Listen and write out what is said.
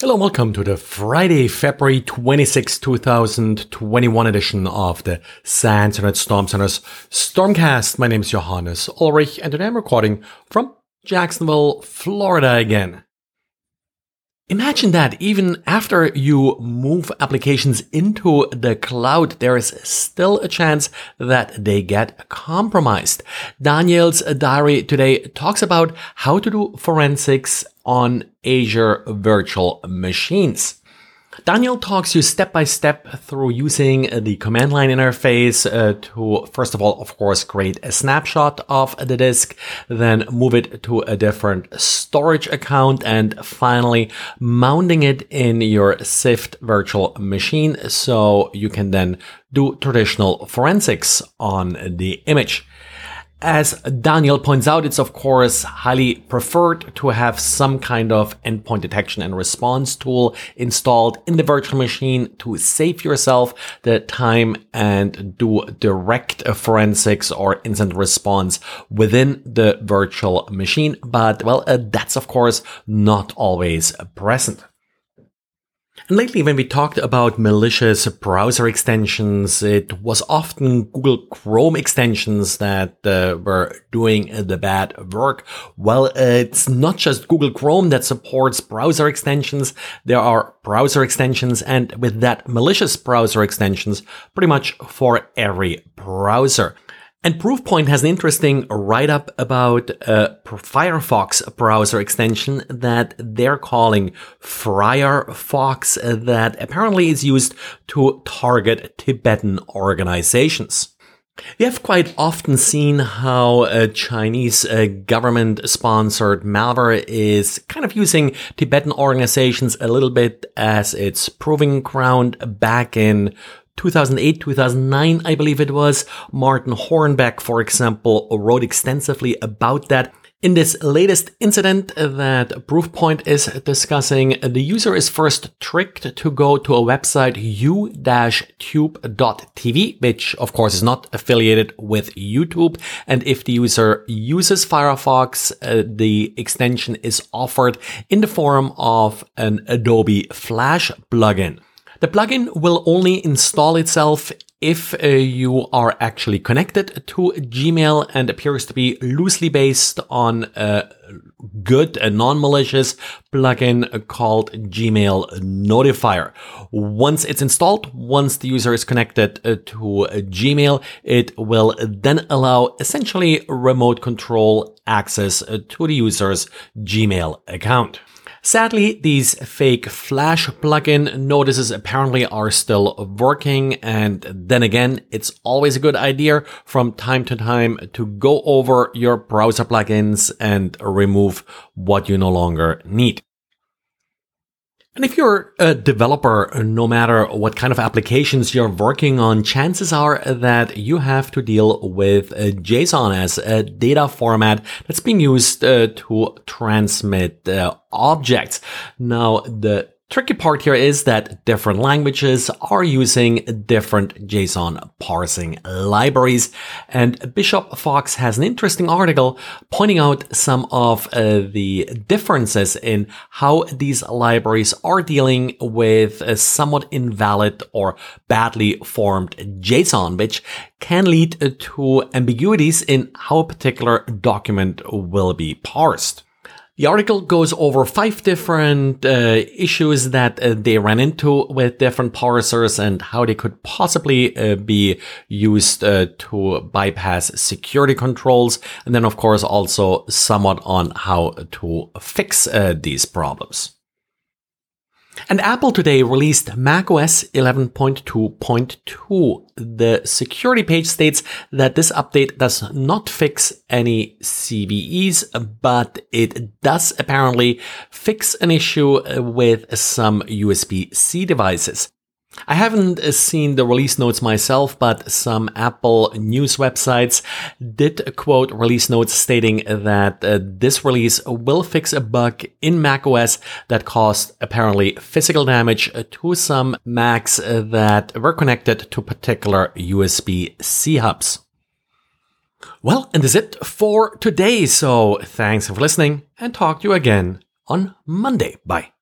Hello and welcome to the Friday, February 26, 2021 edition of the SANS and Storm Center's Stormcast. My name is Johannes Ulrich and today I'm recording from Jacksonville, Florida again. Imagine that even after you move applications into the cloud, there is still a chance that they get compromised. Daniel's diary today talks about how to do forensics on Azure virtual machines. Daniel talks you step by step through using the command line interface uh, to, first of all, of course, create a snapshot of the disk, then move it to a different storage account, and finally mounting it in your SIFT virtual machine so you can then do traditional forensics on the image. As Daniel points out, it's of course highly preferred to have some kind of endpoint detection and response tool installed in the virtual machine to save yourself the time and do direct forensics or incident response within the virtual machine. But well, uh, that's of course not always present. And lately, when we talked about malicious browser extensions, it was often Google Chrome extensions that uh, were doing the bad work. Well, it's not just Google Chrome that supports browser extensions. There are browser extensions and with that malicious browser extensions pretty much for every browser. And Proofpoint has an interesting write up about a Firefox browser extension that they're calling FriarFox that apparently is used to target Tibetan organizations. We have quite often seen how a Chinese uh, government sponsored malware is kind of using Tibetan organizations a little bit as its proving ground back in 2008, 2009, I believe it was. Martin Horenbeeck, for example, wrote extensively about that. In this latest incident that Proofpoint is discussing, the user is first tricked to go to a website you-tube.tv, which of course is not affiliated with YouTube. And if the user uses Firefox, uh, the extension is offered in the form of an Adobe Flash plugin. The plugin will only install itself if uh, you are actually connected to Gmail and appears to be loosely based on a good, a non-malicious plugin called Gmail Notifier. Once it's installed, once the user is connected uh, to Gmail, it will then allow essentially remote control access uh, to the user's Gmail account. Sadly, these fake Flash plugin notices apparently are still working. And then again, it's always a good idea from time to time to go over your browser plugins and remove what you no longer need. And if you're a developer, no matter what kind of applications you're working on, chances are that you have to deal with JSON as a data format that's being used uh, to transmit uh, objects. Now, the Tricky part here is that different languages are using different JSON parsing libraries. And Bishop Fox has an interesting article pointing out some of uh, the differences in how these libraries are dealing with a somewhat invalid or badly formed JSON, which can lead to ambiguities in how a particular document will be parsed. The article goes over five different uh, issues that uh, they ran into with different parsers and how they could possibly uh, be used uh, to bypass security controls. And then, of course, also somewhat on how to fix uh, these problems. And Apple today released macOS 11.2.2. The security page states that this update does not fix any CVEs, but it does apparently fix an issue with some USB-C devices. I haven't uh, seen the release notes myself, but some Apple news websites did quote release notes stating that uh, this release will fix a bug in macOS that caused apparently physical damage to some Macs that were connected to particular USB C hubs. Well, and that's it for today. So thanks for listening and talk to you again on Monday. Bye.